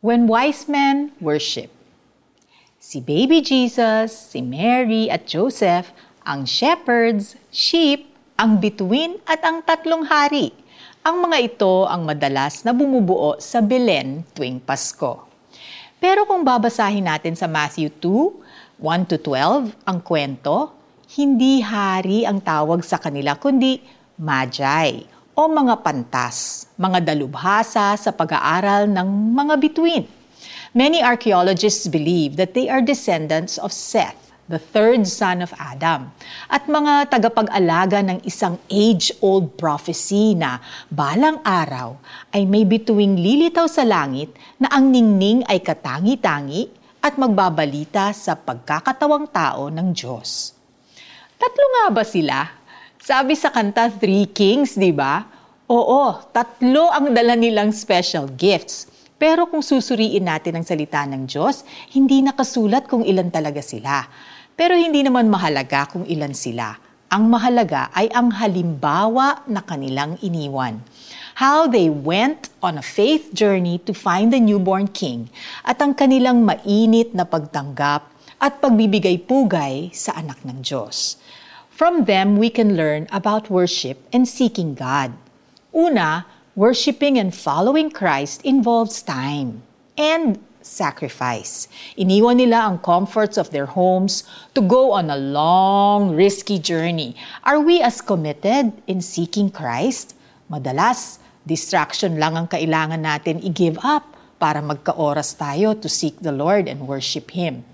When wise men worship. Si baby Jesus, si Mary at Joseph, ang shepherds, sheep, ang bituin at ang tatlong hari. Ang mga ito ang madalas na bumubuo sa Belen tuwing Pasko. Pero kung babasahin natin sa Matthew 2, 1 to 12, ang kwento, hindi hari ang tawag sa kanila kundi magi o mga pantas, mga dalubhasa sa pag-aaral ng mga bituin. Many archaeologists believe that they are descendants of Seth, the third son of Adam, at mga tagapag-alaga ng isang age-old prophecy na balang araw ay may bituing lilitaw sa langit na ang ningning ay katangi-tangi at magbabalita sa pagkakatawang tao ng Diyos. Tatlo nga ba sila? Sabi sa kanta Three Kings, di ba? Oo, tatlo ang dala nilang special gifts. Pero kung susuriin natin ang salita ng Diyos, hindi nakasulat kung ilan talaga sila. Pero hindi naman mahalaga kung ilan sila. Ang mahalaga ay ang halimbawa na kanilang iniwan. How they went on a faith journey to find the newborn king at ang kanilang mainit na pagtanggap at pagbibigay pugay sa anak ng Diyos. From them, we can learn about worship and seeking God. Una, worshiping and following Christ involves time and sacrifice. Iniwan nila ang comforts of their homes to go on a long, risky journey. Are we as committed in seeking Christ? Madalas, distraction lang ang kailangan natin i-give up para magka-oras tayo to seek the Lord and worship Him.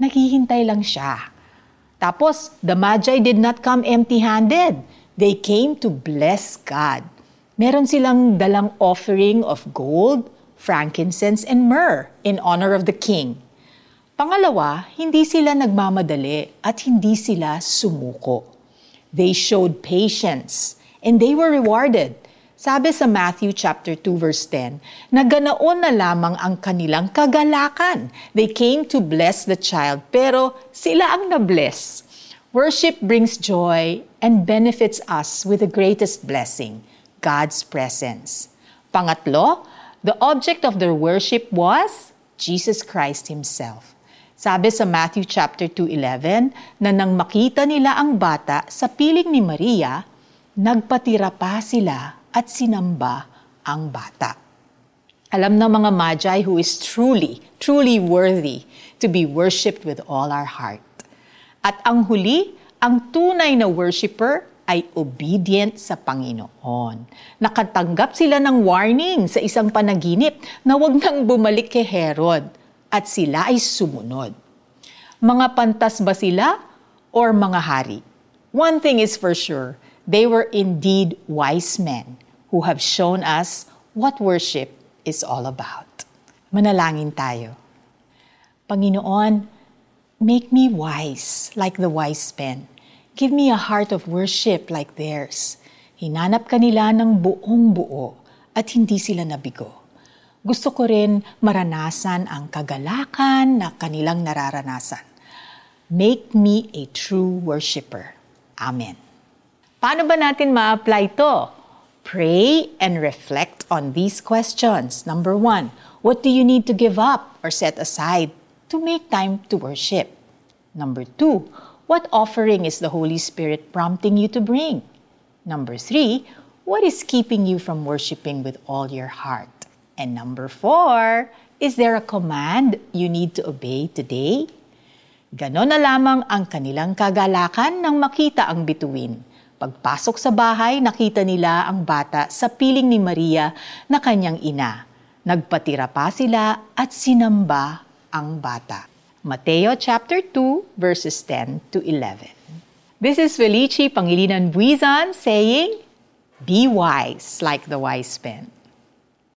Naghihintay lang siya tapos, the Magi did not come empty-handed. They came to bless God. Meron silang dalang offering of gold, frankincense, and myrrh in honor of the king. Pangalawa, hindi sila nagmamadali at hindi sila sumuko. They showed patience and they were rewarded. Sabi sa Matthew chapter 2 verse 10, na ganaon na lamang ang kanilang kagalakan. They came to bless the child, pero sila ang na-bless. Worship brings joy and benefits us with the greatest blessing, God's presence. Pangatlo, the object of their worship was Jesus Christ Himself. Sabi sa Matthew chapter 2:11 na nang makita nila ang bata sa piling ni Maria, nagpatira pa sila at sinamba ang bata. Alam ng mga magi who is truly, truly worthy to be worshipped with all our heart. At ang huli, ang tunay na worshiper ay obedient sa Panginoon. Nakatanggap sila ng warning sa isang panaginip na wag nang bumalik kay Herod at sila ay sumunod. Mga pantas ba sila or mga hari? One thing is for sure, they were indeed wise men who have shown us what worship is all about. Manalangin tayo. Panginoon, Make me wise like the wise men. Give me a heart of worship like theirs. Hinanap kanila ng buong buo at hindi sila nabigo. Gusto ko rin maranasan ang kagalakan na kanilang nararanasan. Make me a true worshiper. Amen. Paano ba natin ma-apply to? Pray and reflect on these questions. Number one, what do you need to give up or set aside to make time to worship. Number two, what offering is the Holy Spirit prompting you to bring? Number three, what is keeping you from worshiping with all your heart? And number four, is there a command you need to obey today? Ganon na lamang ang kanilang kagalakan nang makita ang bituin. Pagpasok sa bahay, nakita nila ang bata sa piling ni Maria na kanyang ina. Nagpatira pa sila at sinamba ang bata. Mateo chapter 2 verses 10 to 11. This is Felici Pangilinan Buizan saying, Be wise like the wise men.